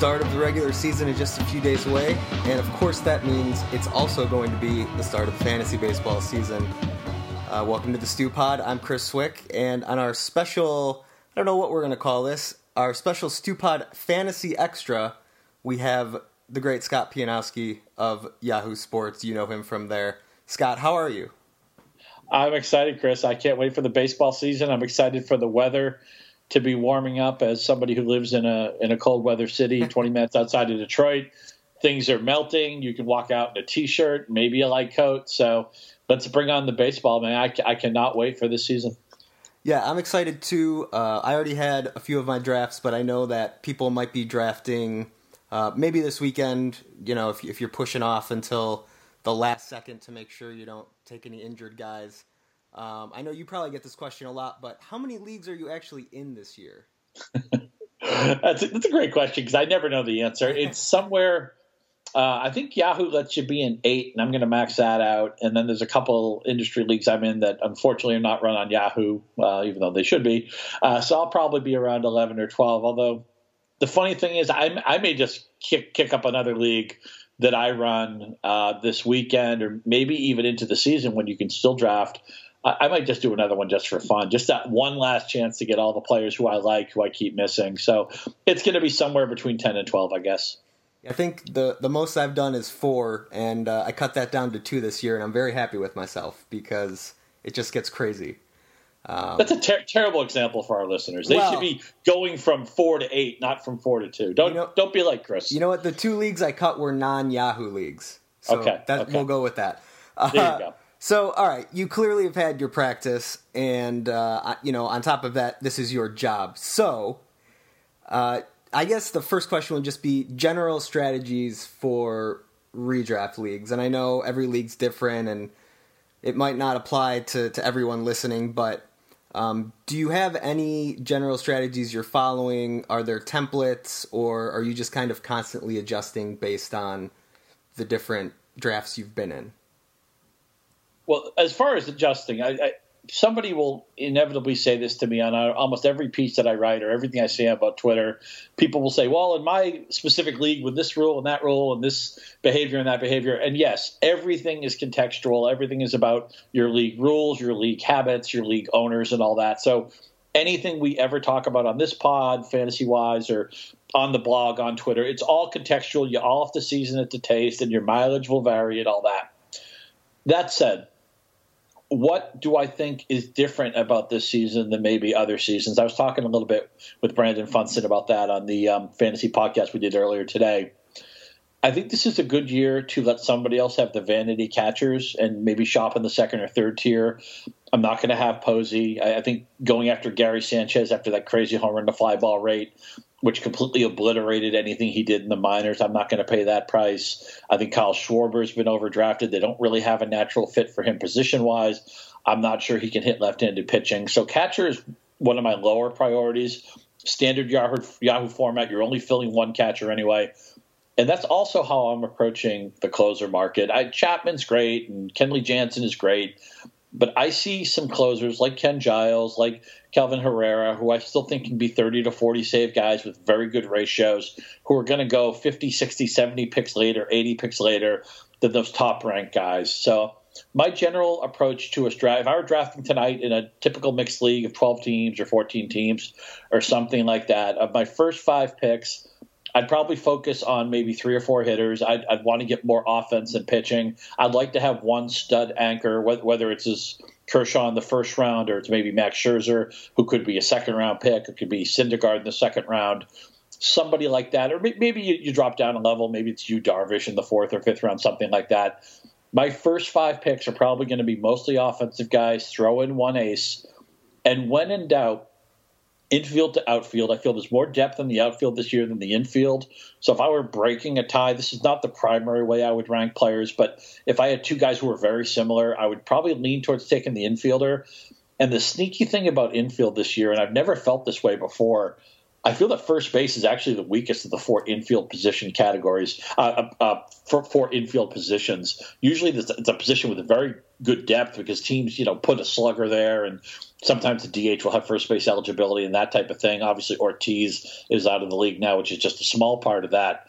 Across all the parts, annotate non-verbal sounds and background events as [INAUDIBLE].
start of the regular season is just a few days away, and of course, that means it's also going to be the start of fantasy baseball season. Uh, welcome to the Stew Pod. I'm Chris Cwik, and on our special, I don't know what we're going to call this, our special Stew Pod Fantasy Extra, we have the great Scott Pianowski of Yahoo Sports. You know him from there. Scott, how are you? I'm excited, Chris. I can't wait for the baseball season. I'm excited for the weather to be warming up as somebody who lives in a in a cold weather city [LAUGHS] 20 minutes outside of Detroit. Things are melting. You can walk out in a t-shirt, maybe a light coat. So let's bring on the baseball, man. I, I cannot wait for this season. Yeah, I'm excited too. Uh, I already had a few of my drafts, but I know that people might be drafting uh, maybe this weekend. You know, if, if you're pushing off until the last second to make sure you don't take any injured guys. Um, I know you probably get this question a lot, but how many leagues are you actually in this year? [LAUGHS] that's, a, that's a great question because I never know the answer. [LAUGHS] It's somewhere. Uh, I think Yahoo lets you be in eight, and I'm going to max that out. And then there's a couple industry leagues I'm in that unfortunately are not run on Yahoo, uh, even though they should be. Uh, so I'll probably be around 11 or 12. Although the funny thing is, I, I may just kick, kick up another league that I run uh, this weekend, or maybe even into the season when you can still draft I, I might just do another one just for fun, just that one last chance to get all the players who I like, who I keep missing. So it's going to be somewhere between ten and twelve, I guess. I think the the most I've done is four, and uh, I cut that down to two this year, and I'm very happy with myself because it just gets crazy. Um, That's a ter- terrible example for our listeners. They well, should be going from four to eight, not from four to two. Don't you know, don't be like Chris. You know what? The two leagues I cut were non Yahoo leagues. So okay, that, okay, we'll go with that. Uh, there you go. So, all right, you clearly have had your practice, and uh, you know, on top of that, this is your job. So, uh, I guess the first question would just be general strategies for redraft leagues. And I know every league's different, and it might not apply to to everyone listening, but um, do you have any general strategies you're following? Are there templates, or are you just kind of constantly adjusting based on the different drafts you've been in? Well, as far as adjusting, I, I, somebody will inevitably say this to me on uh, almost every piece that I write or everything I say about Twitter. People will say, "Well, in my specific league, with this rule and that rule and this behavior and that behavior," and yes, everything is contextual. Everything is about your league rules, your league habits, your league owners, and all that. So anything we ever talk about on this pod, fantasy wise, or on the blog, on Twitter, it's all contextual. You all have to season it to taste, and your mileage will vary and all that. That said, what do I think is different about this season than maybe other seasons? I was talking a little bit with Brandon Funston about that on the um, fantasy podcast we did earlier today. I think this is a good year to let somebody else have the vanity catchers and maybe shop in the second or third tier. I'm not going to have Posey. I, I, think going after Gary Sanchez after that crazy home run to fly ball rate which completely obliterated anything he did in the minors. I'm not going to pay that price. I think Kyle Schwarber's been overdrafted. They don't really have a natural fit for him position wise. I'm not sure he can hit left handed pitching. So, catcher is one of my lower priorities. Standard Yahoo, Yahoo format, you're only filling one catcher anyway. And that's also how I'm approaching the closer market. I, Chapman's great and Kenley Jansen is great, but I see some closers like Ken Giles, like Kelvin Herrera, who I still think can be 30 to 40 save guys with very good ratios, who are going to go 50, 60, 70 picks later, 80 picks later than those top ranked guys. So my general approach to a draft, if I were drafting tonight in a typical mixed league of 12 teams or 14 teams or something like that, of my first five picks, I'd probably focus on maybe three or four hitters. I'd, I'd want to get more offense and pitching. I'd like to have one stud anchor, whether it's his Kershaw in the first round or it's maybe Max Scherzer, who could be a second round pick. It could be Syndergaard in the second round. Somebody like that, or maybe you, you drop down a level. Maybe it's Yu Darvish in the fourth or fifth round, something like that. My first five picks are probably going to be mostly offensive guys. Throw in one ace, and when in doubt, infield to outfield. I feel there's more depth in the outfield this year than the infield. So if I were breaking a tie, this is not the primary way I would rank players, but if I had two guys who were very similar, I would probably lean towards taking the infielder. And the sneaky thing about infield this year, and I've never felt this way before, I feel that first base is actually the weakest of the four infield position categories, uh, uh, uh for four infield positions. Usually, it's a position with a very good depth because teams, you know, put a slugger there, and sometimes the DH will have first base eligibility and that type of thing. Obviously, Ortiz is out of the league now, which is just a small part of that.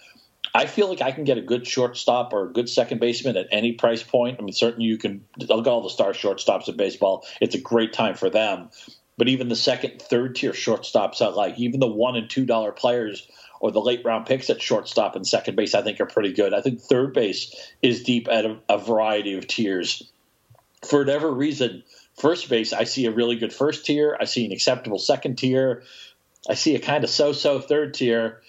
I feel like I can get a good shortstop or a good second baseman at any price point. I mean, certainly you can look at all the star shortstops in baseball. It's a great time for them. But even the second, third tier shortstops I like, even the one and two dollar players or the late round picks at shortstop and second base, I think are pretty good. I think third base is deep at a, a variety of tiers. For whatever reason, first base, I see a really good first tier. I see an acceptable second tier. I see a kind of so so third tier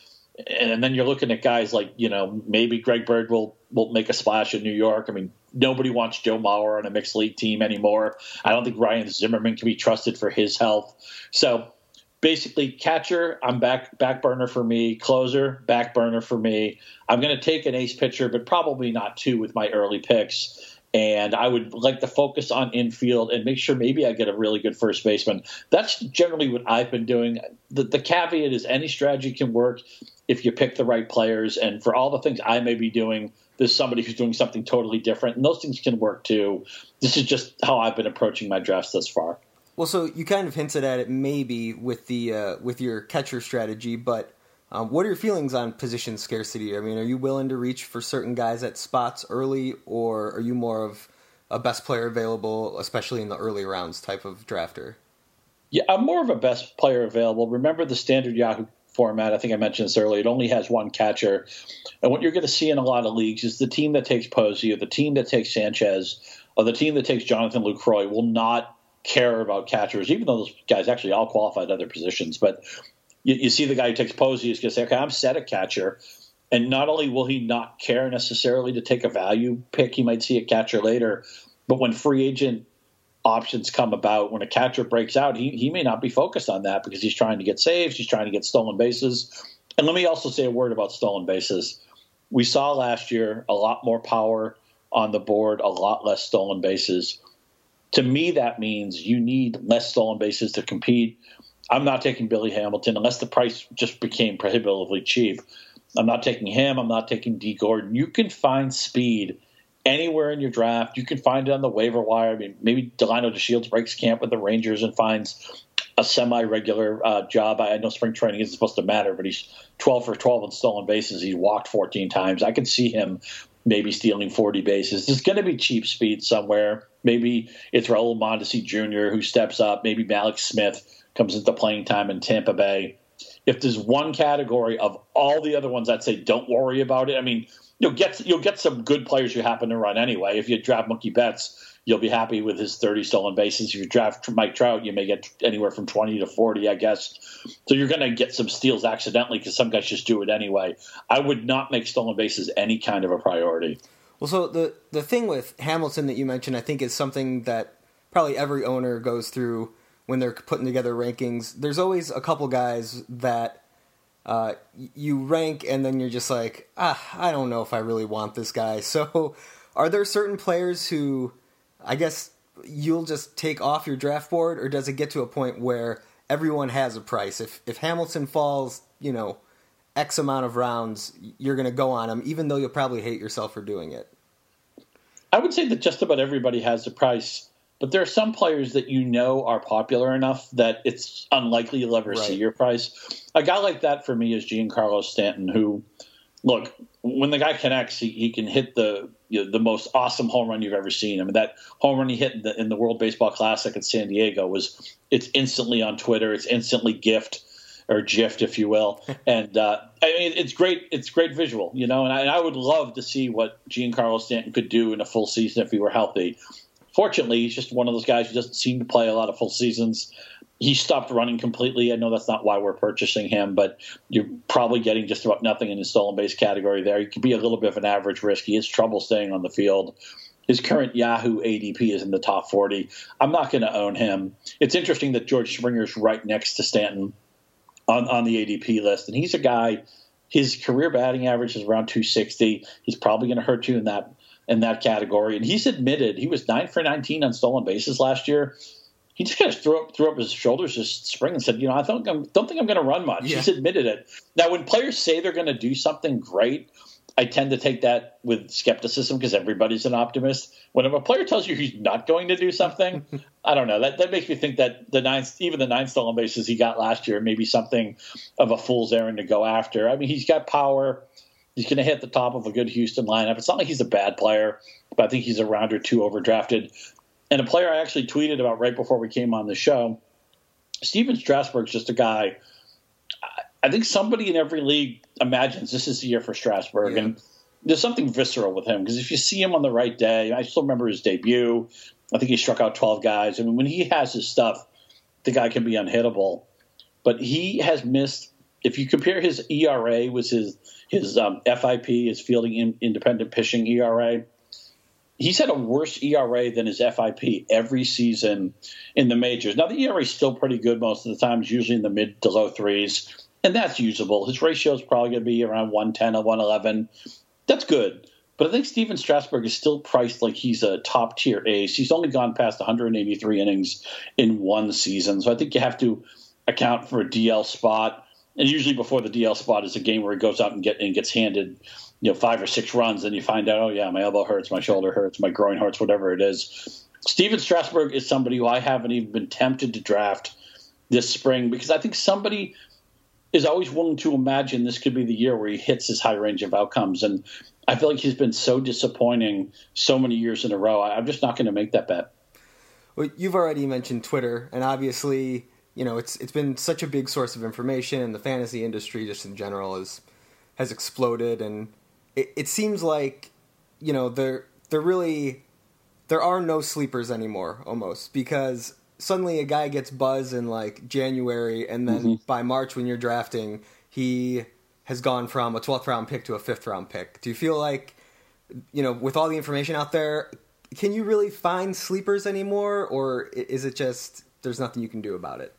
and then you're looking at guys like you know maybe Greg Bird will will make a splash in New York. I mean, nobody wants Joe Mauer on a mixed league team anymore. I don't think Ryan Zimmerman can be trusted for his health. So basically, catcher, I'm back back burner for me. Closer, back burner for me. I'm going to take an ace pitcher, but probably not two with my early picks and I would like to focus on infield and make sure maybe I get a really good first baseman. That's generally what I've been doing. The, the, caveat is any strategy can work if you pick the right players. And for all the things I may be doing, there's somebody who's doing something totally different, and those things can work too. This is just how I've been approaching my drafts thus far. Well, so you kind of hinted at it maybe with the uh, with your catcher strategy, but um, what are your feelings on position scarcity? I mean, are you willing to reach for certain guys at spots early, or are you more of a best player available, especially in the early rounds type of drafter? Yeah, I'm more of a best player available. Remember the standard Yahoo format. I think I mentioned this earlier. It only has one catcher. And what you're going to see in a lot of leagues is the team that takes Posey or the team that takes Sanchez or the team that takes Jonathan Lucroy will not care about catchers, even though those guys actually all qualified at other positions. But you, you see the guy who takes Posey is going to say, okay, I'm set a catcher. And not only will he not care necessarily to take a value pick, he might see a catcher later. But when free agent options come about, when a catcher breaks out, he, he may not be focused on that because he's trying to get saves, he's trying to get stolen bases. And let me also say a word about stolen bases. We saw last year a lot more power on the board, a lot less stolen bases. To me, that means you need less stolen bases to compete. I'm not taking Billy Hamilton unless the price just became prohibitively cheap. I'm not taking him. I'm not taking Dee Gordon. You can find speed anywhere in your draft. You can find it on the waiver wire. I mean, maybe Delino DeShields breaks camp with the Rangers and finds a semi-regular uh, job. I know spring training isn't supposed to matter, but he's 12 for 12 on stolen bases. He walked 14 times. I can see him maybe stealing 40 bases. There's going to be cheap speed somewhere. Maybe it's Raul Mondesi Jr. who steps up. Maybe Mallex Smith comes into playing time in Tampa Bay. If there's one category of all the other ones, I'd say don't worry about it. I mean, you'll get you'll get some good players who happen to run anyway. If you draft Mookie Betts, you'll be happy with his 30 stolen bases. If you draft Mike Trout, you may get anywhere from 20 to 40, I guess. So you're going to get some steals accidentally because some guys just do it anyway. I would not make stolen bases any kind of a priority. Well, so the the thing with Hamilton that you mentioned, I think, is something that probably every owner goes through when they're putting together rankings. There's always a couple guys that uh, you rank and then you're just like, ah, I don't know if I really want this guy. [LAUGHS] So, are there certain players who, I guess, you'll just take off your draft board, or does it get to a point where everyone has a price? If if Hamilton falls, you know, X amount of rounds, you're going to go on him, even though you'll probably hate yourself for doing it. I would say that just about everybody has a price. But there are some players that you know are popular enough that it's unlikely you'll ever right. see your price. A guy like that for me is Giancarlo Stanton, who, look, when the guy connects, he, he can hit the you know, the most awesome home run you've ever seen. I mean, that home run he hit in the, in the World Baseball Classic in San Diego was it's instantly on Twitter. It's instantly gift or gift, if you will. [LAUGHS] And uh, I mean, it's great. It's great visual, you know. And I, and I, would love to see what Giancarlo Stanton could do in a full season if he were healthy. Fortunately, he's just one of those guys who doesn't seem to play a lot of full seasons. He stopped running completely. I know that's not why we're purchasing him, but you're probably getting just about nothing in the stolen base category there. He could be a little bit of an average risk. He has trouble staying on the field. His current Yahoo ADP is in the top 40. I'm not going to own him. It's interesting that George Springer's right next to Stanton on, on the ADP list, and he's a guy. His career batting average is around 260. He's probably going to hurt you in that in that category. And he's admitted he was nine for 19 on stolen bases last year. he just kind of threw up threw up his shoulders this spring and said, you know, I don't don't think I'm going to run much. Yeah. He's admitted it. Now, when players say they're going to do something great, I tend to take that with skepticism because everybody's an optimist. When a player tells you he's not going to do something, [LAUGHS] I don't know. That that makes me think that the ninth, even the nine stolen bases he got last year, maybe something of a fool's errand to go after. I mean, he's got power. He's going to hit the top of a good Houston lineup. It's not like he's a bad player, but I think he's a round or two overdrafted. And a player I actually tweeted about right before we came on the show, Stephen Strasburg's just a guy. I think somebody in every league imagines this is the year for Strasburg, yeah. and there's something visceral with him because if you see him on the right day, I still remember his debut. I think he struck out 12 guys. I mean, when he has his stuff, the guy can be unhittable. But he has missed. If you compare his ERA with his his um, FIP, his fielding in, independent pitching ERA, he's had a worse ERA than his FIP every season in the majors. Now the ERA is still pretty good most of the time. It's usually in the mid to low threes, and that's usable. His ratio is probably going to be around 110 or 111. That's good. But I think Stephen Strasburg is still priced like he's a top tier ace. He's only gone past 183 innings in one season. So I think you have to account for a DL spot. And usually before the DL spot is a game where he goes out and, get, and gets handed you know five or six runs, and you find out, oh yeah, my elbow hurts, my shoulder hurts, my groin hurts, whatever it is. Stephen Strasburg is somebody who I haven't even been tempted to draft this spring because I think somebody is always willing to imagine this could be the year where he hits his high range of outcomes. And I feel like he's been so disappointing so many years in a row. I'm just not going to make that bet. Well, you've already mentioned Twitter, and obviously, you know, it's it's been such a big source of information, and the fantasy industry just in general is has exploded, and it, it seems like you know there there really there are no sleepers anymore almost because suddenly a guy gets buzz in like January and then mm-hmm. by March when you're drafting he has gone from a 12th round pick to a 5th round pick. Do you feel like you know with all the information out there can you really find sleepers anymore or is it just there's nothing you can do about it?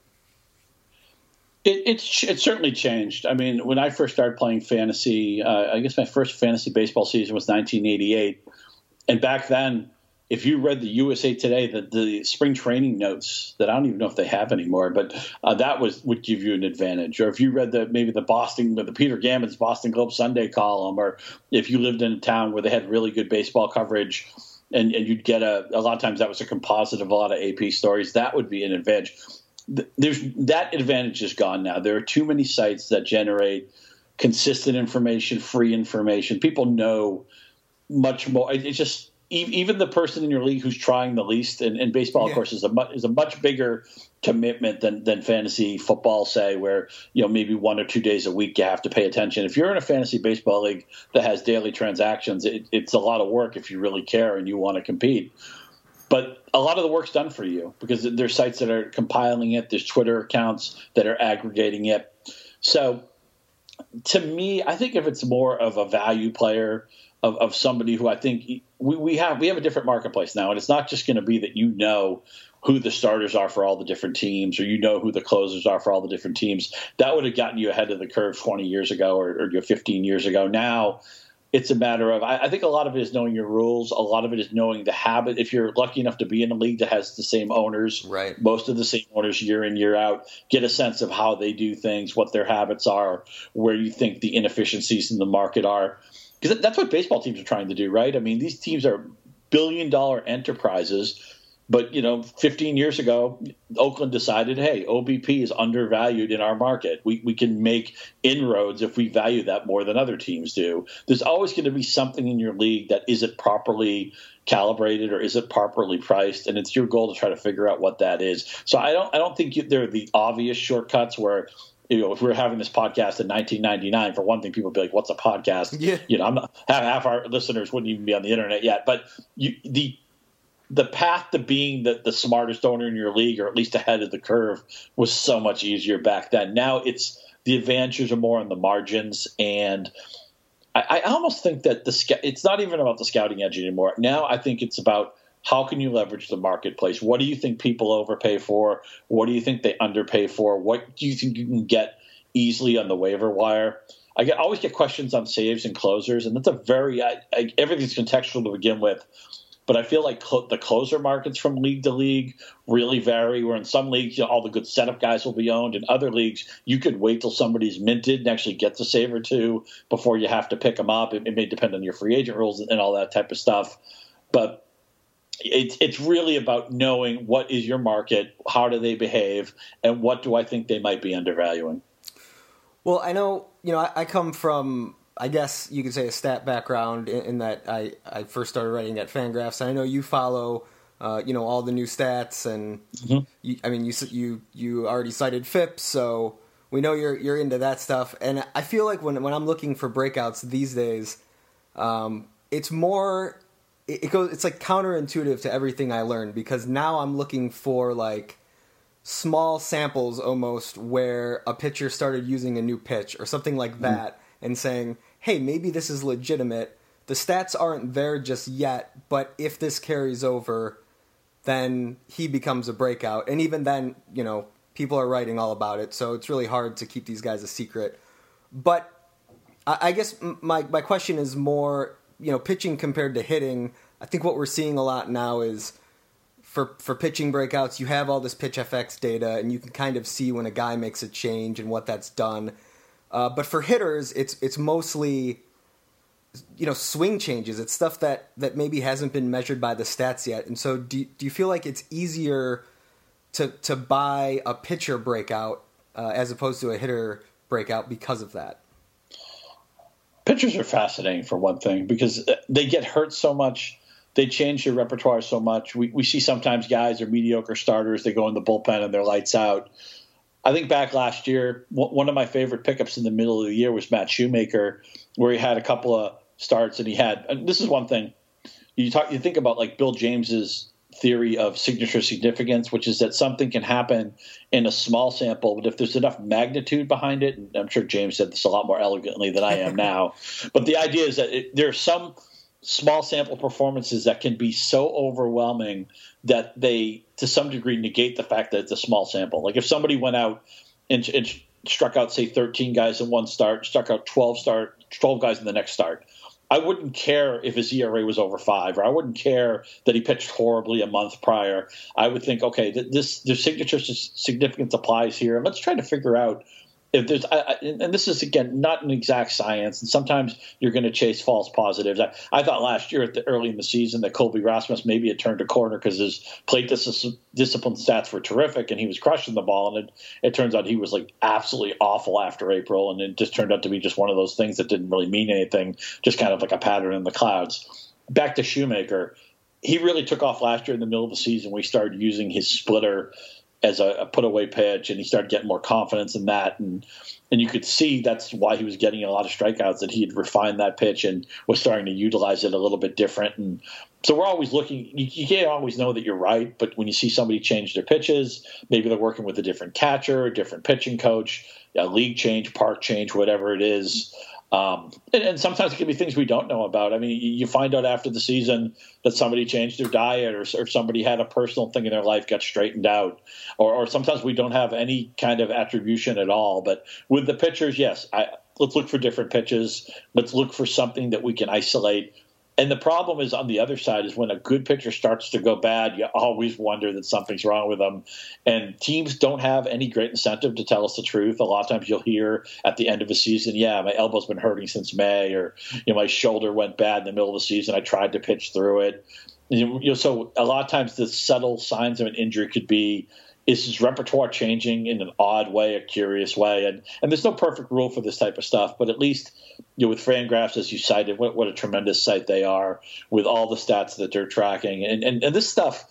It, it's it's certainly changed. I mean, when I first started playing fantasy, uh, I guess my first fantasy baseball season was 1988, and back then, if you read the USA Today, the, the spring training notes that I don't even know if they have anymore, but uh, that was would give you an advantage. Or if you read the maybe the Boston, the Peter Gammons Boston Globe Sunday column, or if you lived in a town where they had really good baseball coverage. And, and you'd get a, a lot of times that was a composite of a lot of AP stories. That would be an advantage there's that advantage is gone now. There are too many sites that generate consistent information, free information. People know much more. It's just even the person in your league who's trying the least, and, and baseball, yeah. of course, is a much, is a much bigger commitment than than fantasy football, say, where you know maybe one or two days a week you have to pay attention. If you're in a fantasy baseball league that has daily transactions, it, it's a lot of work if you really care and you want to compete. But a lot of the work's done for you because there's sites that are compiling it, there's Twitter accounts that are aggregating it. So to me, I think if it's more of a value player, of, of somebody who I think we, we have we have a different marketplace now, and it's not just going to be that you know who the starters are for all the different teams, or you know who the closers are for all the different teams. That would have gotten you ahead of the curve 20 years ago or, or 15 years ago. Now it's a matter of I, I, think a lot of it is knowing your rules. A lot of it is knowing the habit. If you're lucky enough to be in a league that has the same owners, right? Most of the same owners year in year out, get a sense of how they do things, what their habits are, where you think the inefficiencies in the market are, because that's what baseball teams are trying to do, right? I mean, these teams are billion dollar enterprises but you know, 15 years ago, Oakland decided, hey, OBP is undervalued in our market. We we can make inroads if we value that more than other teams do. There's always going to be something in your league that isn't properly calibrated or is it properly priced, and it's your goal to try to figure out what that is. So I don't I don't think there are the obvious shortcuts where you know, if we were having this podcast in 1999, for one thing, people would be like, "What's a podcast?" Yeah. You know, I'm not, half, half our listeners wouldn't even be on the internet yet. But you, the the path to being the, the smartest owner in your league, or at least ahead of the curve, was so much easier back then. Now it's the advantages are more on the margins, and I, I almost think that the it's not even about the scouting edge anymore. Now I think it's about how can you leverage the marketplace? What do you think people overpay for? What do you think they underpay for? What do you think you can get easily on the waiver wire? I get, always get questions on saves and closers, and that's a very I, I, everything's contextual to begin with but I feel like cl- the closer markets from league to league really vary. Where in some leagues, you know, all the good setup guys will be owned. In other leagues, you could wait till somebody's minted and actually get the save or two before you have to pick them up. It, it may depend on your free agent rules and all that type of stuff. But it's it's really about knowing what is your market, how do they behave, and what do I think they might be undervaluing. Well, I know you know I, I come from I guess you could say a stat background in, in, that I, I first started writing at Fangraphs. And I know you follow, uh, you know, all the new stats, and mm-hmm. you, I mean, you you you already cited FIP, so we know you're you're into that stuff. And I feel like when when I'm looking for breakouts these days, um, it's more it, it goes it's like counterintuitive to everything I learned because now I'm looking for like small samples almost where a pitcher started using a new pitch or something like mm-hmm. that. And saying, hey, maybe this is legitimate. The stats aren't there just yet, but if this carries over, then he becomes a breakout. And even then, you know, people are writing all about it, so it's really hard to keep these guys a secret. But I guess my my question is more, you know, pitching compared to hitting. I think what we're seeing a lot now is for for pitching breakouts, you have all this pitch FX data, and you can kind of see when a guy makes a change and what that's done. Uh, but for hitters, it's it's mostly you know swing changes. It's stuff that that maybe hasn't been measured by the stats yet. And so, do do you feel like it's easier to to buy a pitcher breakout uh, as opposed to a hitter breakout because of that? Pitchers are fascinating for one thing because they get hurt so much. They change their repertoire so much. We, we see sometimes guys are mediocre starters. They go in the bullpen and they're lights out I think back last year, one of my favorite pickups in the middle of the year was Matt Shoemaker, where he had a couple of starts and he had. And this is one thing you talk. You think about like Bill James's theory of signature significance, which is that something can happen in a small sample, but if there's enough magnitude behind it, and I'm sure James said this a lot more elegantly than I am [LAUGHS] now. but the idea is that it, there are some small sample performances that can be so overwhelming that they to some degree negate the fact that it's a small sample. Like if somebody went out and, and struck out say 13 guys in one start, struck out 12 start 12 guys in the next start. I wouldn't care if his ERA was over five, or I wouldn't care that he pitched horribly a month prior. I would think, okay, this the signature significance applies here, and let's try to figure out if there's I, and this is again not an exact science and sometimes you're going to chase false positives. I, I, thought last year at the early in the season that colby rasmus maybe had turned a corner because his plate dis- discipline stats were terrific and he was crushing the ball and it, it turns out he was like absolutely awful after april and it just turned out to be just one of those things that didn't really mean anything just kind of like a pattern in the clouds. Back to shoemaker he really took off last year in the middle of the season. We started using his splitter as a, a put away pitch, and he started getting more confidence in that. And and you could see that's why he was getting a lot of strikeouts that he had refined that pitch and was starting to utilize it a little bit different. And so we're always looking. You, you can't always know that you're right, but when you see somebody change their pitches, maybe they're working with a different catcher, a different pitching coach, a league change, park change, whatever it is. Um, and, and, sometimes it can be things we don't know about. I mean, you find out after the season that somebody changed their diet or, or somebody had a personal thing in their life got straightened out. Or, or, sometimes we don't have any kind of attribution at all. But with the pitchers, yes, I, let's look for different pitches. Let's look for something that we can isolate and the problem is on the other side is when a good pitcher starts to go bad, you always wonder that something's wrong with them. And teams don't have any great incentive to tell us the truth. A lot of times you'll hear at the end of a season, yeah, my elbow's been hurting since May, or you know, my shoulder went bad in the middle of the season. I tried to pitch through it. You know, so a lot of times the subtle signs of an injury could be is his repertoire changing in an odd way, a curious way? And and there's no perfect rule for this type of stuff, but at least you know with Fangraphs, as you cited, what, what a tremendous site they are with all the stats that they're tracking, and and, and this stuff.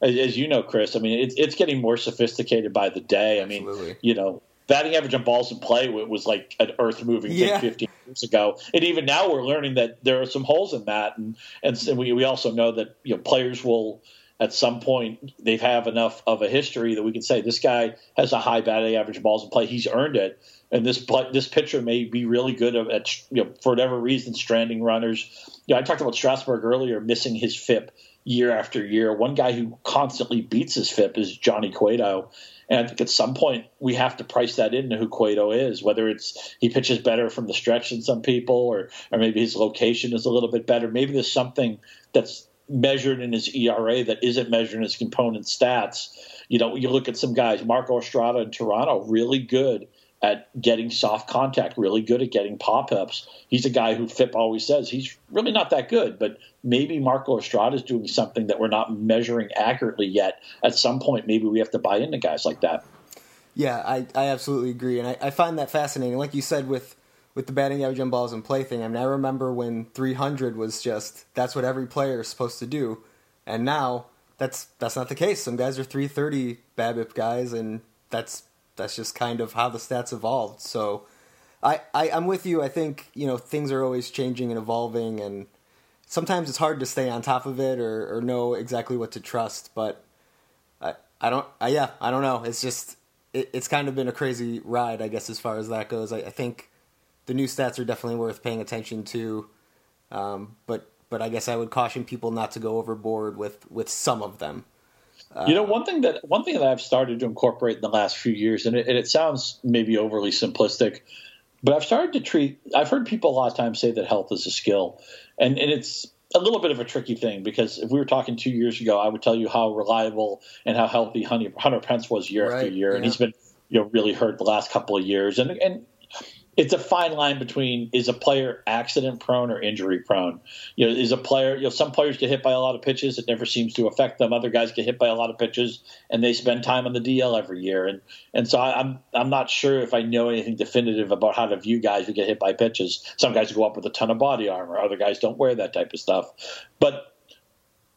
As you know, Chris, I mean, it's it's getting more sophisticated by the day. I mean, Absolutely. you know, batting average on balls in play was like an earth moving yeah. thing 15 years ago. And even now we're learning that there are some holes in that. And, and we, we also know that, you know, players will, at some point they have enough of a history that we can say this guy has a high batting average on balls in play. He's earned it, and this this pitcher may be really good at you know, for whatever reason stranding runners. You know, I talked about Strasburg earlier missing his FIP year after year. One guy who constantly beats his FIP is Johnny Cueto. And I think at some point we have to price that into who Cueto is, whether it's he pitches better from the stretch than some people, or or maybe his location is a little bit better. Maybe there's something that's measured in his ERA that isn't measured in his component stats. You know, you look at some guys, Marco Estrada in Toronto, really good at getting soft contact, really good at getting pop ups. He's a guy who FIP always says he's really not that good, but maybe Marco Estrada is doing something that we're not measuring accurately yet. At some point, maybe we have to buy into guys like that. Yeah, I, I absolutely agree, and I, I find that fascinating. Like you said, with with the batting average on balls and play thing. I mean, I remember when 300 was just that's what every player is supposed to do, and now that's that's not the case. Some guys are 330 BABIP guys, and that's that's just kind of how the stats evolved. So, I, I I'm with you. I think you know things are always changing and evolving, and sometimes it's hard to stay on top of it or, or know exactly what to trust. But I I don't I, yeah I don't know. It's just it, it's kind of been a crazy ride, I guess, as far as that goes. I, I think the new stats are definitely worth paying attention to. Um, but but I guess I would caution people not to go overboard with with some of them. You know, one thing that one thing that I've started to incorporate in the last few years, and it, and it sounds maybe overly simplistic, but I've started to treat. I've heard people a lot of times say that health is a skill, and and it's a little bit of a tricky thing because if we were talking two years ago, I would tell you how reliable and how healthy Hunter, Hunter Pence was year right, after year, yeah. and he's been you know really hurt the last couple of years, and and it's a fine line between is a player accident prone or injury prone. You know, is a player, you know, some players get hit by a lot of pitches, it never seems to affect them. Other guys get hit by a lot of pitches and they spend time on the DL every year. And and so I, I'm I'm not sure if I know anything definitive about how to view guys who get hit by pitches. Some guys go up with a ton of body armor, other guys don't wear that type of stuff. But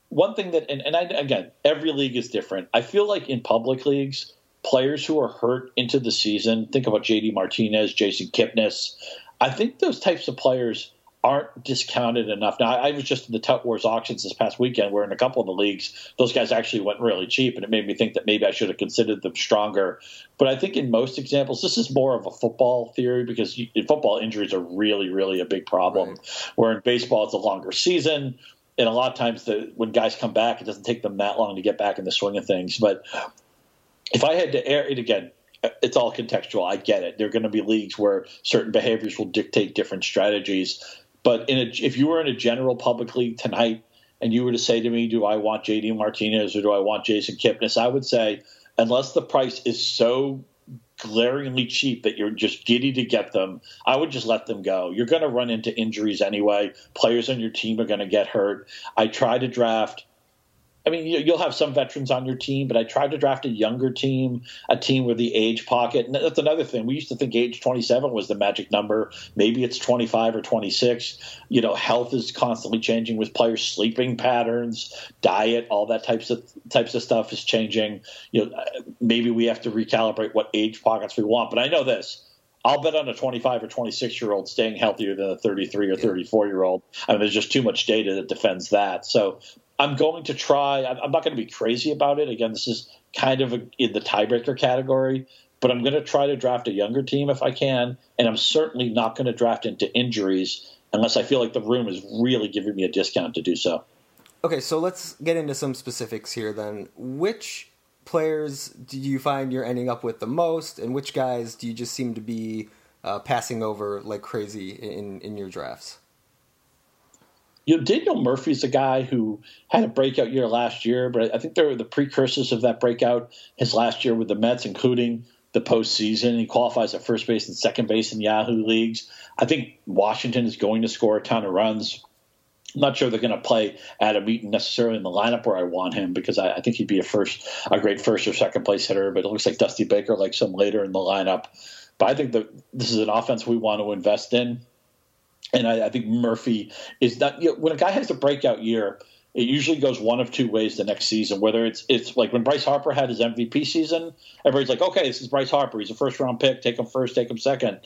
one thing that and, and I again, every league is different. I feel like in public leagues players who are hurt into the season. Think about JD Martinez, Jason Kipnis. I think those types of players aren't discounted enough. Now, I was just in the Tout Wars auctions this past weekend, where in a couple of the leagues, those guys actually went really cheap, and it made me think that maybe I should have considered them stronger. But I think in most examples, this is more of a football theory because in football, injuries are really, really a big problem. Right. Where in baseball, it's a longer season. And a lot of times, the, when guys come back, it doesn't take them that long to get back in the swing of things. But if I had to air it again, it's all contextual. I get it. There are going to be leagues where certain behaviors will dictate different strategies. But in a, if you were in a general public league tonight and you were to say to me, do I want JD Martinez or do I want Jason Kipnis? I would say, unless the price is so glaringly cheap that you're just giddy to get them, I would just let them go. You're going to run into injuries anyway. Players on your team are going to get hurt. I try to draft I mean, you'll have some veterans on your team, but I tried to draft a younger team, a team with the age pocket. And that's another thing. We used to think age 27 was the magic number. Maybe it's 25 or 26. You know, health is constantly changing with players' sleeping patterns, diet, all that types of types of stuff is changing. You know, maybe we have to recalibrate what age pockets we want. But I know this. I'll bet on a 25 or 26 year old staying healthier than a 33 or 34 year old. I mean, there's just too much data that defends that. So I'm going to try. I'm not going to be crazy about it. Again, this is kind of a, in the tiebreaker category, but I'm going to try to draft a younger team if I can, and I'm certainly not going to draft into injuries unless I feel like the room is really giving me a discount to do so. Okay, so let's get into some specifics here then. Which players do you find you're ending up with the most, and which guys do you just seem to be uh, passing over like crazy in in your drafts? You know, Daniel Murphy's a guy who had a breakout year last year, but I think there were the precursors of that breakout his last year with the Mets, including the postseason. He qualifies at first base and second base in Yahoo leagues. I think Washington is going to score a ton of runs. I'm not sure they're going to play Adam Eaton necessarily in the lineup where I want him because I, I, think he'd be a first, a great first or second place hitter. But it looks like Dusty Baker likes him later in the lineup. But I think that this is an offense we want to invest in. And I, I think Murphy is not. You know, when a guy has a breakout year, it usually goes one of two ways the next season. Whether it's it's like when Bryce Harper had his MVP season, everybody's like, okay, this is Bryce Harper. He's a first round pick. Take him first. Take him second.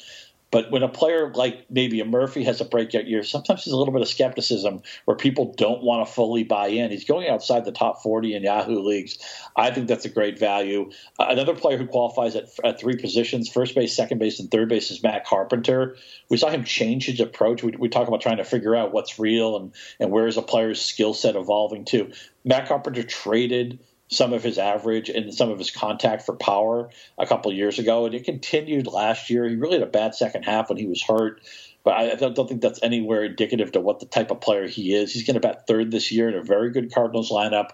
But when a player like maybe a Murphy has a breakout year, sometimes there's a little bit of skepticism where people don't want to fully buy in. He's going outside the top 40 in Yahoo leagues. I think that's a great value. Uh, another player who qualifies at, at, three positions first base, second base, and third base is Matt Carpenter. We saw him change his approach. We, we talk about trying to figure out what's real and, and where is a player's skill set evolving to. Matt Carpenter traded some of his average and some of his contact for power a couple years ago, and it continued last year. He really had a bad second half when he was hurt, but I don't, think that's anywhere indicative to what the type of player he is. He's going to bat third this year in a very good Cardinals lineup.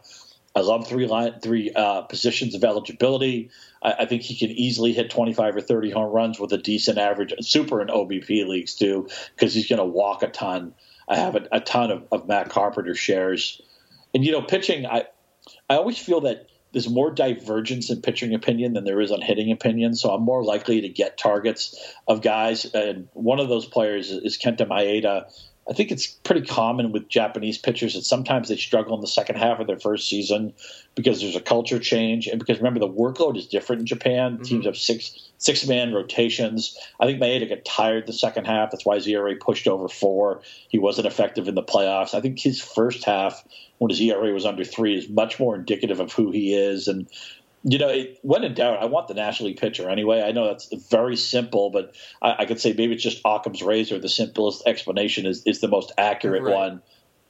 I love three line, three uh, positions of eligibility. I, I, think he can easily hit 25 or 30 home runs with a decent average, super in OBP leagues too, because he's going to walk a ton. I have a, a ton of, of Matt Carpenter shares, and you know, pitching. I I always feel that there's more divergence in pitching opinion than there is on hitting opinion. So I'm more likely to get targets of guys. And one of those players is Kenta Maeda, I think it's pretty common with Japanese pitchers that sometimes they struggle in the second half of their first season because there's a culture change and because remember the workload is different in Japan. Mm-hmm. Teams have six six man rotations. I think Maeda got tired the second half. That's why his ERA pushed over four. He wasn't effective in the playoffs. I think his first half when his ERA was under three is much more indicative of who he is and you know, it, when in doubt, I want the National League pitcher anyway. I know that's very simple, but I, I could say maybe it's just Occam's razor. The simplest explanation is, is the most accurate right. one.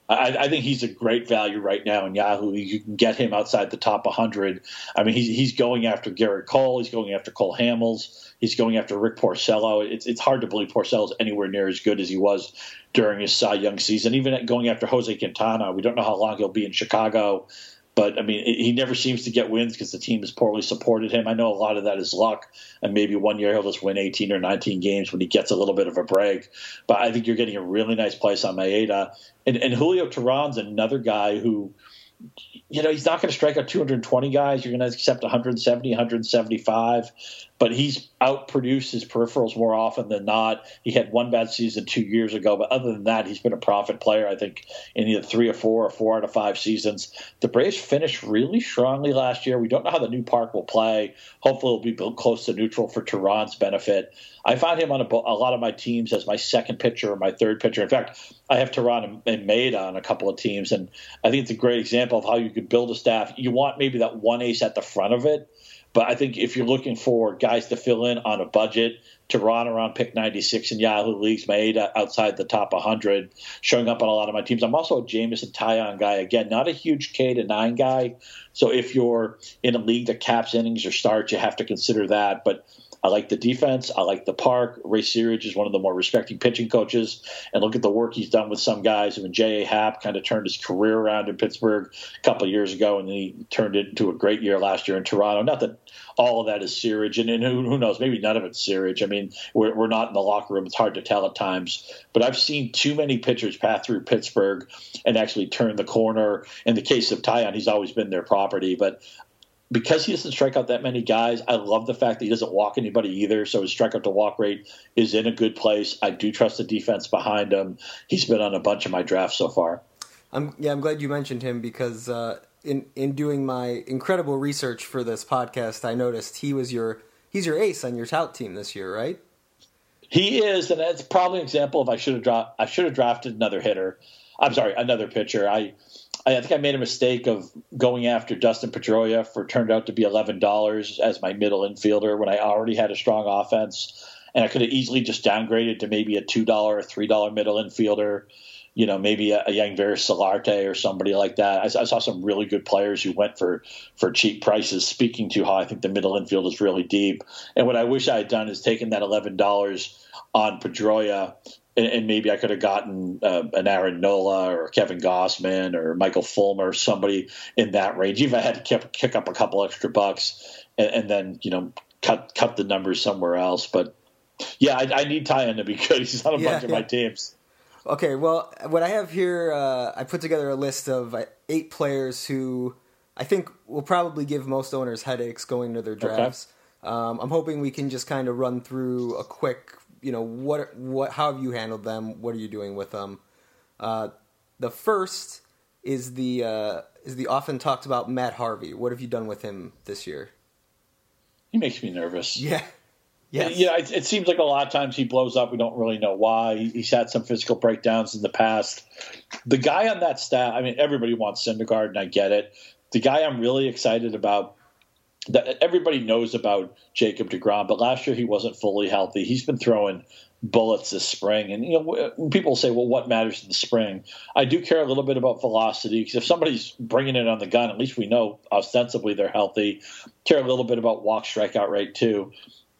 I, I, think he's a great value right now in Yahoo. You can get him outside the top 100. I mean, he's, he's going after Gerrit Cole. He's going after Cole Hamels. He's going after Rick Porcello. It's, it's hard to believe Porcello is anywhere near as good as he was during his Cy Young season. Even going after Jose Quintana, we don't know how long he'll be in Chicago. But I mean, he never seems to get wins because the team has poorly supported him. I know a lot of that is luck, and maybe one year he'll just win 18 or 19 games when he gets a little bit of a break. But I think you're getting a really nice place on Maeda, and, and Julio Teheran's another guy who you know, he's not going to strike out 220 guys. You're going to accept 170, 175, but he's outproduced his peripherals more often than not. He had one bad season two years ago, but other than that, he's been a profit player, I think, in either three or four or four out of five seasons. The Braves finished really strongly last year. We don't know how the new park will play. Hopefully, it'll be built close to neutral for Teheran's benefit. I find him on a, a, lot of my teams as my second pitcher or my third pitcher. In fact, I have Teheran and, Maeda on a couple of teams, and I think it's a great example of how you could build a staff. You want maybe that one ace at the front of it, but I think if you're looking for guys to fill in on a budget, Teheran around pick 96 in Yahoo leagues, Maeda uh, outside the top 100, showing up on a lot of my teams. I'm also a Jameson Taillon guy. Again, not a huge K to nine guy. So if you're in a league that caps innings or starts, you have to consider that. But I like the defense. I like the park. Ray Searage is one of the more respected pitching coaches. And look at the work he's done with some guys. I mean, J.A. Happ kind of turned his career around in Pittsburgh a couple of years ago, and then he turned it into a great year last year in Toronto. Not that all of that is Searage, and, and who, who, knows? Maybe none of it's Searage. I mean, we're, we're not in the locker room. It's hard to tell at times. But I've seen too many pitchers pass through Pittsburgh and actually turn the corner. In the case of Taillon, he's always been their property. But because he doesn't strike out that many guys, I love the fact that he doesn't walk anybody either. So his strikeout to walk rate is in a good place. I do trust the defense behind him. He's been on a bunch of my drafts so far. I'm yeah, I'm glad you mentioned him because uh, in in doing my incredible research for this podcast, I noticed he was your he's your ace on your tout team this year, right? He is, and that's probably an example of I should have dropped I should have drafted another hitter. I'm sorry, another pitcher. I I think I made a mistake of going after Dustin Pedroia for turned out to be eleven dollars as my middle infielder when I already had a strong offense, and I could have easily just downgraded to maybe a two dollar or three dollar middle infielder. You know, maybe a, a Yangervis Solarte or somebody like that. I, I, saw some really good players who went for for cheap prices. Speaking to how I think the middle infield is really deep, and what I wish I had done is taken that eleven dollars on Pedroia and, and maybe I could have gotten uh, an Aaron Nola or Kevin Gausman or Michael Fulmer, or somebody in that range. Even if I had to kick, kick up a couple extra bucks and, and, then you know cut cut the numbers somewhere else. But yeah, I, I need Taillon to be good. [LAUGHS] He's on a yeah, bunch of my teams. Okay, well, what I have here, uh, I put together a list of uh, eight players who I think will probably give most owners headaches going to their drafts. Okay. Um, I'm hoping we can just kind of run through a quick you know what what how have you handled them? What are you doing with them? Uh, the first is the uh, is the often talked about Matt Harvey. What have you done with him this year? He makes me nervous. Yeah. Yes. Yeah, it, it, seems like a lot of times he blows up. We don't really know why. He's had some physical breakdowns in the past. The guy on that staff, I mean, everybody wants Syndergaard, and I get it. The guy I'm really excited about that everybody knows about Jacob DeGrom, but last year he wasn't fully healthy. He's been throwing bullets this spring. And, you know, people say, well, what matters in the spring? I do care a little bit about velocity because if somebody's bringing it on the gun, at least we know ostensibly they're healthy. Care a little bit about walk strikeout rate, too.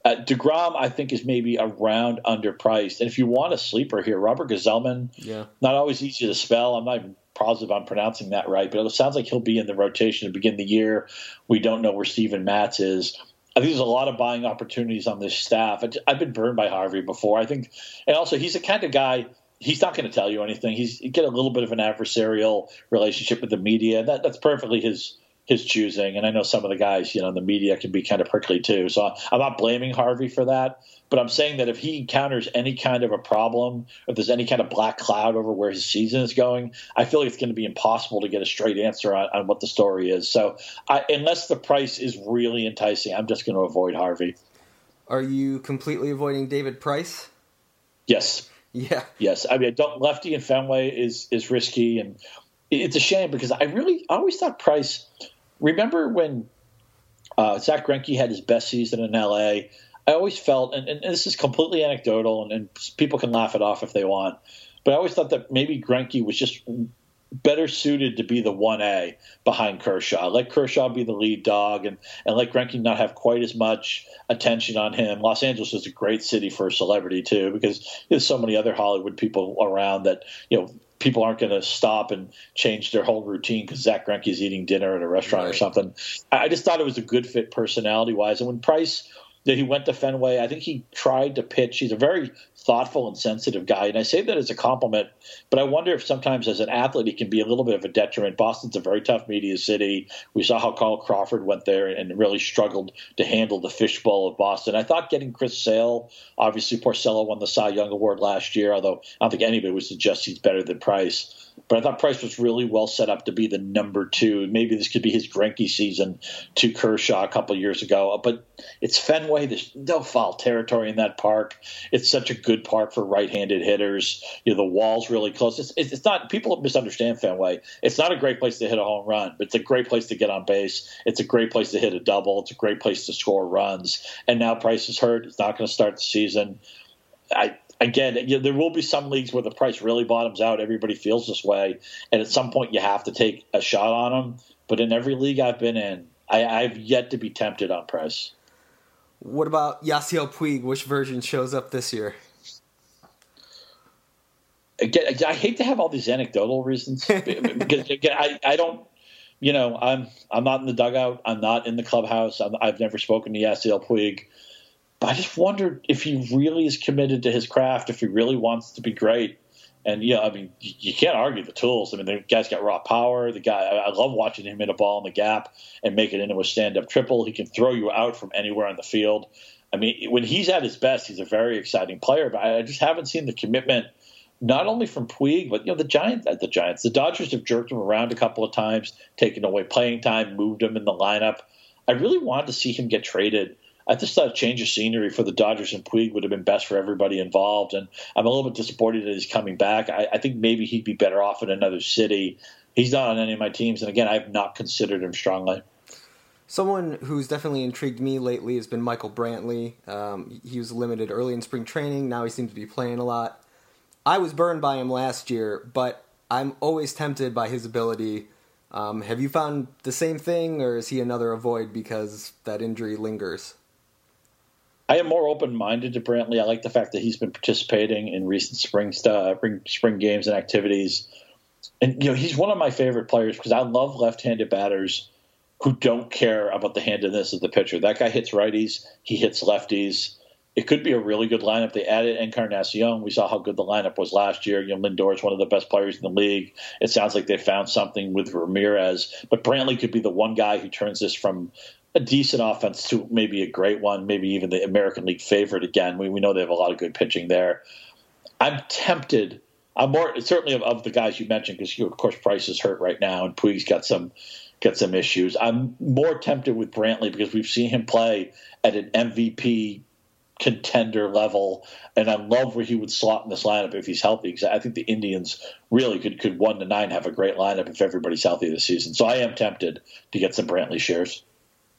Uh, DeGrom, I think, is maybe around underpriced. And if you want a sleeper here, Robert Gsellman, yeah. not always easy to spell. I'm not even positive I'm pronouncing that right, but it sounds like he'll be in the rotation to begin the year. We don't know where Steven Matz is. I think there's a lot of buying opportunities on this staff. I've been burned by Harvey before. I think, and also he's the kind of guy. He's not going to tell you anything. He's he get a little bit of an adversarial relationship with the media. That that's perfectly his his choosing. And I know some of the guys, you know, in the media can be kind of prickly too. So I'm not blaming Harvey for that, but I'm saying that if he encounters any kind of a problem, if there's any kind of black cloud over where his season is going, I feel like it's going to be impossible to get a straight answer on, on what the story is. So I, unless the price is really enticing, I'm just going to avoid Harvey. Are you completely avoiding David Price? Yes. Yeah. Yes. I mean, don't lefty in Fenway is is risky, and it's a shame because I really I always thought Price remember when uh, Zack Greinke had his best season in LA? I always felt, and, and this is completely anecdotal, and, and, people can laugh it off if they want, but I always thought that maybe Greinke was just better suited to be the 1A behind Kershaw. Let Kershaw be the lead dog and, and let Greinke not have quite as much attention on him. Los Angeles is a great city for a celebrity, too, because there's so many other Hollywood people around that, you know, people aren't going to stop and change their whole routine because Zack Greinke is eating dinner at a restaurant right. or something. I just thought it was a good fit personality wise. And when Price that he went to Fenway. I think he tried to pitch. He's a very thoughtful and sensitive guy, and I say that as a compliment. But I wonder if sometimes as an athlete he can be a little bit of a detriment. Boston's a very tough media city. We saw how Carl Crawford went there and really struggled to handle the fishbowl of Boston. I thought getting Chris Sale, obviously Porcello won the Cy Young Award last year, although I don't think anybody would suggest he's better than Price. But I thought Price was really well set up to be the number two. Maybe this could be his Greinke season to Kershaw a couple years ago. But it's Fenway. There's no foul territory in that park. It's such a good park for right-handed hitters. You know, the wall's really close. It's, it's not people misunderstand Fenway. It's not a great place to hit a home run, but it's a great place to get on base. It's a great place to hit a double. It's a great place to score runs. And now Price is hurt. It's not going to start the season. I again, you know, there will be some leagues where the price really bottoms out. Everybody feels this way, and at some point you have to take a shot on them. But in every league I've been in, I, I've yet to be tempted on price. What about Yasiel Puig? Which version shows up this year? Again, I hate to have all these anecdotal reasons [LAUGHS] because again, I, I don't you know, I'm I'm not in the dugout. I'm not in the clubhouse. i have never spoken to Yasiel Puig. But I just wondered if he really is committed to his craft, if he really wants to be great. And yeah, I mean, you can't argue the tools. I mean, the guy's got raw power. The guy, I love watching him hit a ball in the gap and make it into a stand-up triple. He can throw you out from anywhere on the field. I mean, when he's at his best, he's a very exciting player. But I just haven't seen the commitment, not only from Puig, but you know, the Giants. Uh, the Giants, the Dodgers have jerked him around a couple of times, taken away playing time, moved him in the lineup. I really wanted to see him get traded I just thought a change of scenery for the Dodgers and Puig would have been best for everybody involved. And I'm a little bit disappointed that he's coming back. I, I think maybe he'd be better off in another city. He's not on any of my teams, and again, I have not considered him strongly. Someone who's definitely intrigued me lately has been Michael Brantley. Um, he was limited early in spring training. Now he seems to be playing a lot. I was burned by him last year, but I'm always tempted by his ability. Um, have you found the same thing, or is he another avoid because that injury lingers? I am more open minded to Brantley. I like the fact that he's been participating in recent spring stuff, spring games and activities. And you know, he's one of my favorite players because I love left-handed batters who don't care about the handedness of the pitcher. That guy hits righties, he hits lefties. It could be a really good lineup. They added Encarnacion. We saw how good the lineup was last year. You know, Lindor is one of the best players in the league. It sounds like they found something with Ramirez, but Brantley could be the one guy who turns this from a decent offense to maybe a great one, maybe even the American League favorite again. We, we know they have a lot of good pitching there. I'm tempted. I'm more certainly of, of the guys you mentioned because of course Price is hurt right now and Puig's got some got some issues. I'm more tempted with Brantley because we've seen him play at an MVP contender level, and I love where he would slot in this lineup if he's healthy. Because I think the Indians really could could one to nine have a great lineup if everybody's healthy this season. So I am tempted to get some Brantley shares.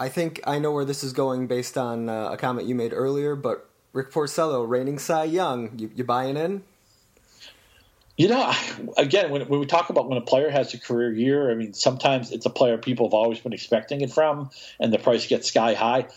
I think I know where this is going based on uh, a comment you made earlier, but Rick Porcello, reigning Cy Young, you, you buying in? You know, again, when, when we talk about when a player has a career year, I mean, sometimes it's a player people have always been expecting it from, and the price gets sky high.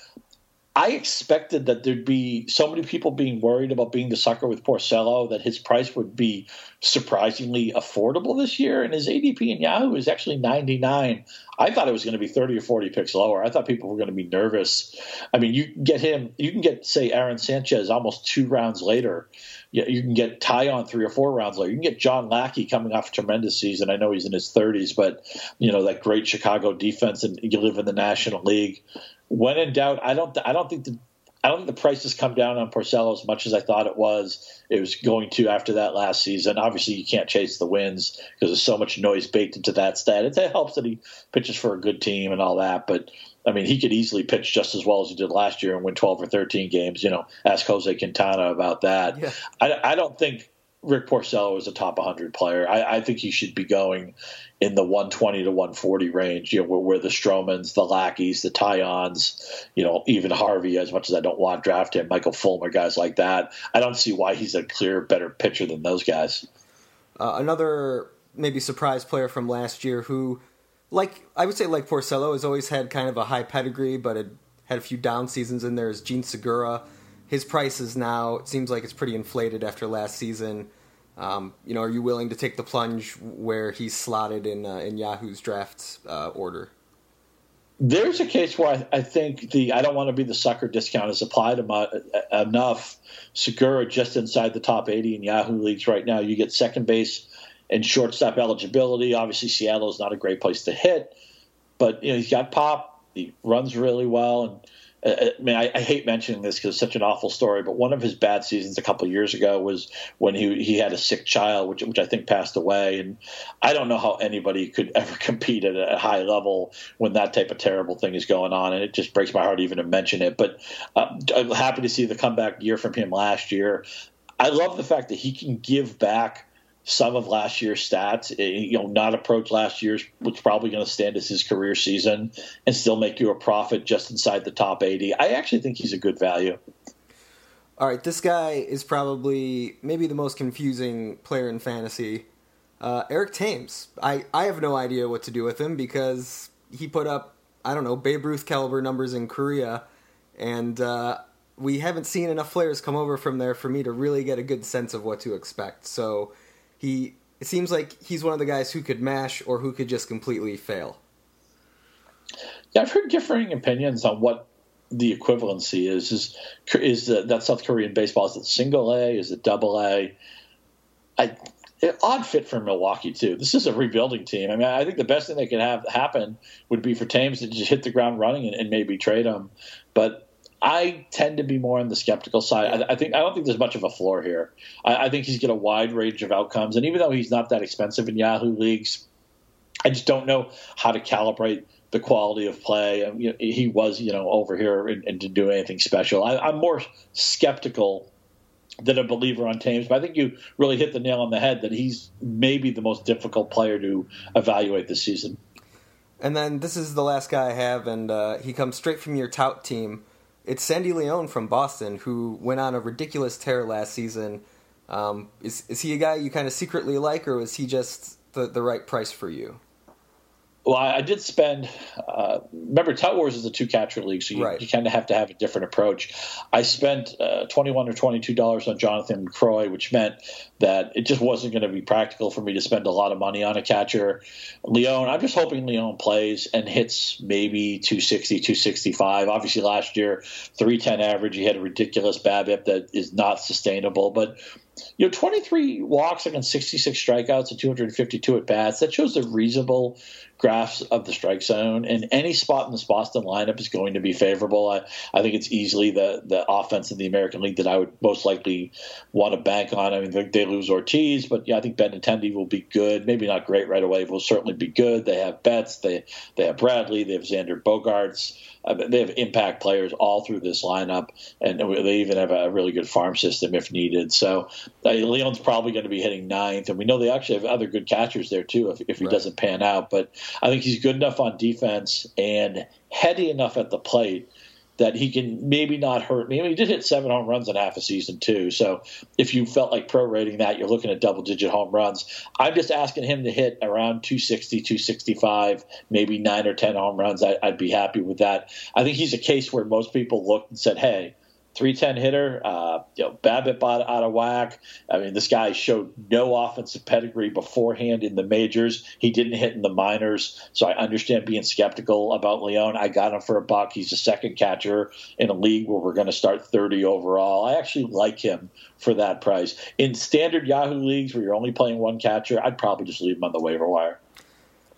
I expected that there'd be so many people being worried about being the sucker with Porcello that his price would be surprisingly affordable this year. And his ADP in Yahoo is actually 99. I thought it was going to be 30 or 40 picks lower. I thought people were going to be nervous. I mean, you can get him, you can get, say, Aaron Sanchez almost two rounds later. You can get Taillon three or four rounds later. You can get John Lackey coming off a tremendous season. I know he's in his 30s, but, you know, that great Chicago defense, and you live in the National League when in doubt, I don't I don't think the I don't think the price has come down on Porcello as much as I thought it was. It was going to after that last season. Obviously, you can't chase the wins because there's so much noise baked into that stat. It, it helps that he pitches for a good team and all that, but I mean, he could easily pitch just as well as he did last year and win 12 or 13 games. You know, ask Jose Quintana about that. Yeah. I, I don't think Rick Porcello is a top 100 player. I, I, think he should be going in the 120 to 140 range. You know, where, where the Stromans, the Lackeys, the Taillons, you know, even Harvey. As much as I don't want to draft him, Michael Fulmer, guys like that. I don't see why he's a clear better pitcher than those guys. Uh, another maybe surprise player from last year who, like I would say, like Porcello, has always had kind of a high pedigree, but had had a few down seasons in there. Is Jean Segura his price is now it seems like it's pretty inflated after last season. Um, you know, are you willing to take the plunge where he's slotted in uh, in Yahoo's draft uh, order? There's a case where I, I, think the I don't want to be the sucker discount is applied enough. Segura just inside the top 80 in Yahoo leagues right now. You get second base and shortstop eligibility. Obviously, Seattle is not a great place to hit, but you know he's got pop. He runs really well, and I mean, I, I, hate mentioning this because it's such an awful story, but one of his bad seasons a couple years ago was when he he had a sick child, which which I think passed away. And I don't know how anybody could [LAUGHS] ever compete at a high level when that type of terrible thing is going on, and it just breaks my heart even to mention it. But uh, I'm happy to see the comeback year from him last year. I love the fact that he can give back some of last year's stats, eh, you know, not approach last year's, which probably going to stand as his career season, and still make you a profit just inside the top 80. I actually think he's a good value. All right, this guy is probably maybe the most confusing player in fantasy. Uh, Eric Thames. I, I have no idea what to do with him because he put up, I don't know, Babe Ruth caliber numbers in Korea, and uh, we haven't seen enough players come over from there for me to really get a good sense of what to expect. So he it seems like he's one of the guys who could mash or who could just completely fail. Yeah, I've heard differing opinions on what the equivalency is. Is is the, that South Korean baseball is it single A? Is it double A? I odd fit for Milwaukee too. This is a rebuilding team. I mean, I think the best thing that could have happen would be for Thames to just hit the ground running and, and maybe trade him. But I tend to be more on the skeptical side. I, I, think I don't think there's much of a floor here. I, I think he's got a wide range of outcomes, and even though he's not that expensive in Yahoo leagues, I just don't know how to calibrate the quality of play. I mean, he was, you know, over here and, and didn't do anything special. I, I'm more skeptical than a believer on Thames, but I think you really hit the nail on the head that he's maybe the most difficult player to evaluate this season. And then this is the last guy I have, and uh, he comes straight from your tout team. It's Sandy Leon from Boston who went on a ridiculous tear last season. Um, is is he a guy you kind of secretly like, or was he just the the right price for you? Well, I did spend. Uh, remember, Tout Wars is a two catcher league, so you, right. you kind of have to have a different approach. I spent uh, twenty one or twenty two dollars on Jonathan Lucroy, which meant that it just wasn't going to be practical for me to spend a lot of money on a catcher. Leon, I'm just hoping Leon plays and hits maybe 260, 265. Obviously, last year, 310 average. He had a ridiculous BABIP that is not sustainable, but you know, 23 walks against 66 strikeouts and 252 at bats. That shows a reasonable grasp of the strike zone, and any spot in this Boston lineup is going to be favorable. I, I think it's easily the the offense in the American League that I would most likely want to bank on. I mean, they, lose Ortiz, but yeah, I think Benintendi will be good. Maybe not great right away, but will certainly be good. They have Betts, they they have Bradley, they have Xander Bogaerts. Uh, they have impact players all through this lineup, and they even have a really good farm system if needed. So uh, Leon's probably going to be hitting ninth, and we know they actually have other good catchers there too if, if he right. doesn't pan out. But I think he's good enough on defense and heady enough at the plate that he can maybe not hurt me. I mean, he did hit seven home runs in half a season too. So if you felt like prorating that, you're looking at double digit home runs. I'm just asking him to hit around 260, 265, maybe nine or 10 home runs. I, would be happy with that. I think he's a case where most people looked and said, hey, 310 hitter. Uh, you know, BABIP out, out of whack. I mean, this guy showed no offensive pedigree beforehand in the majors. He didn't hit in the minors, so I understand being skeptical about Leon. I got him for a buck. He's a second catcher in a league where we're going to start 30 overall. I actually like him for that price. In standard Yahoo leagues where you're only playing one catcher, I'd probably just leave him on the waiver wire.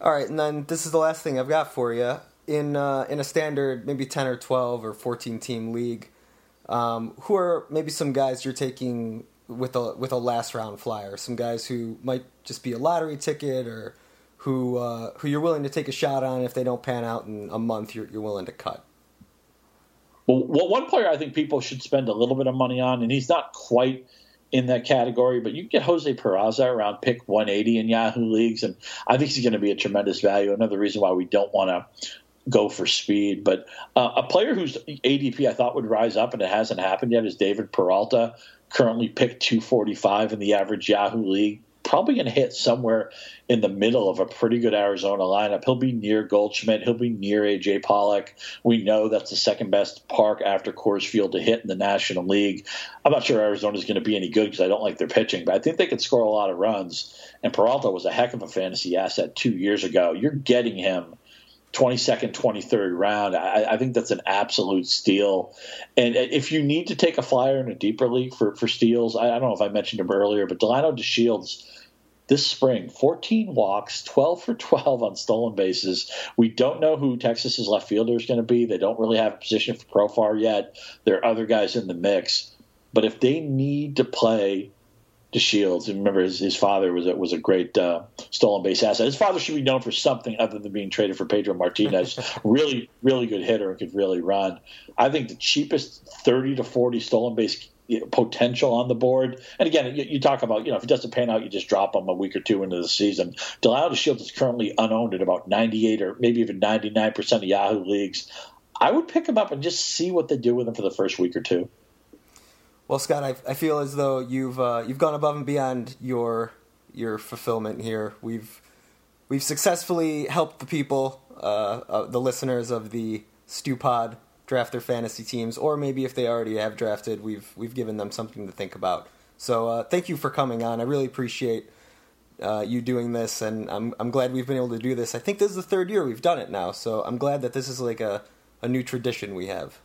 All right, and then this is the last thing I've got for you. In uh, in a standard, maybe 10 or 12 or 14 team league um, who are maybe some guys you're taking with a with a last round flyer? Some guys who might just be a lottery ticket, or who uh, who you're willing to take a shot on if they don't pan out in a month. You're, you're willing to cut. Well, one player I think people should spend a little bit of money on, and he's not quite in that category, but you get Jose Peraza around pick 180 in Yahoo leagues, and I think he's going to be a tremendous value. Another reason why we don't want to go for speed. But uh, a player whose ADP I thought would rise up and it hasn't happened yet is David Peralta, currently picked 245 in the average Yahoo league. Probably going to hit somewhere in the middle of a pretty good Arizona lineup. He'll be near Goldschmidt. He'll be near AJ Pollock. We know that's the second best park after Coors Field to hit in the National League. I'm not sure Arizona's going to be any good because I don't like their pitching, but I think they could score a lot of runs. And Peralta was a heck of a fantasy asset two years ago. You're getting him 22nd, 23rd round. I, I, think that's an absolute steal. And if you need to take a flyer in a deeper league for, for steals, I, I don't know if I mentioned him earlier, but Delino DeShields this spring 14 walks, 12 for 12 on stolen bases. We don't know who Texas's left fielder is going to be. They don't really have a position for Profar yet. There are other guys in the mix. But if they need to play DeShields. And remember, his, his father was a, was a great uh, stolen base asset. His father should be known for something other than being traded for Pedro Martinez. [LAUGHS] really, really good hitter and could really run. I think the cheapest thirty to forty stolen base potential on the board. And again, you, you, talk about, you know, if it doesn't pan out, you just drop him a week or two into the season. Delino DeShields is currently unowned at about 98 or maybe even 99% of Yahoo leagues. I would pick him up and just see what they do with him for the first week or two. Well, Scott, I, I feel as though you've uh, you've gone above and beyond your your fulfillment here. We've we've successfully helped the people, uh, uh, the listeners of the StewPod, draft their fantasy teams, or maybe if they already have drafted, we've we've given them something to think about. So uh, thank you for coming on. I really appreciate uh, you doing this, and I'm I'm glad we've been able to do this. I think this is the third year we've done it now, so I'm glad that this is like a a new tradition we have.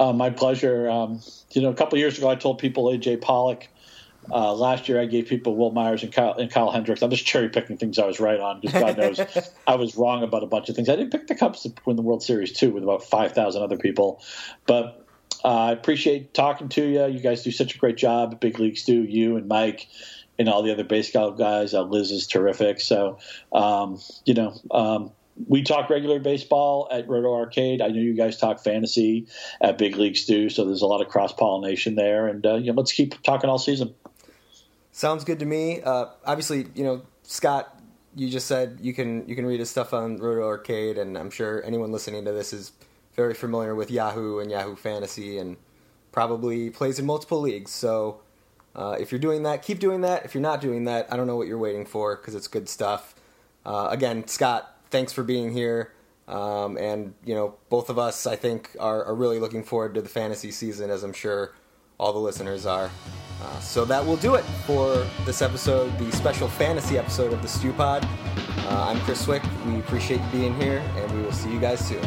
Uh, my pleasure. Um, you know, a couple years ago, I told people AJ Pollock. Uh, last year, I gave people Wil Myers and Kyle, and Kyle Hendricks. I'm just cherry picking things I was right on because God knows [LAUGHS] I was wrong about a bunch of things. I didn't pick the Cubs to win the World Series too, with about five thousand other people. But uh, I appreciate talking to you. You guys do such a great job. Big League Stew, you and Mike, and all the other baseball guys. Uh, Liz is terrific. So, um, you know, um, we talk regular baseball at Roto Arcade. I know you guys talk fantasy at Big League Stew, so there's a lot of cross pollination there. And uh, you know, let's keep talking all season. Sounds good to me. Uh, obviously, you know, Scott, you just said you can you can read his stuff on Roto Arcade, and I'm sure anyone listening to this is very familiar with Yahoo and Yahoo Fantasy, and probably plays in multiple leagues. So. Uh, if you're doing that, keep doing that. If you're not doing that, I don't know what you're waiting for because it's good stuff. Uh, again, Scott, thanks for being here. Um, and you know, both of us, I think, are, are, really looking forward to the fantasy season, as I'm sure all the listeners are. Uh, so that will do it for this episode, the special fantasy episode of the Stew Pod. Uh, I'm Chris Cwik. We appreciate you being here, and we will see you guys soon.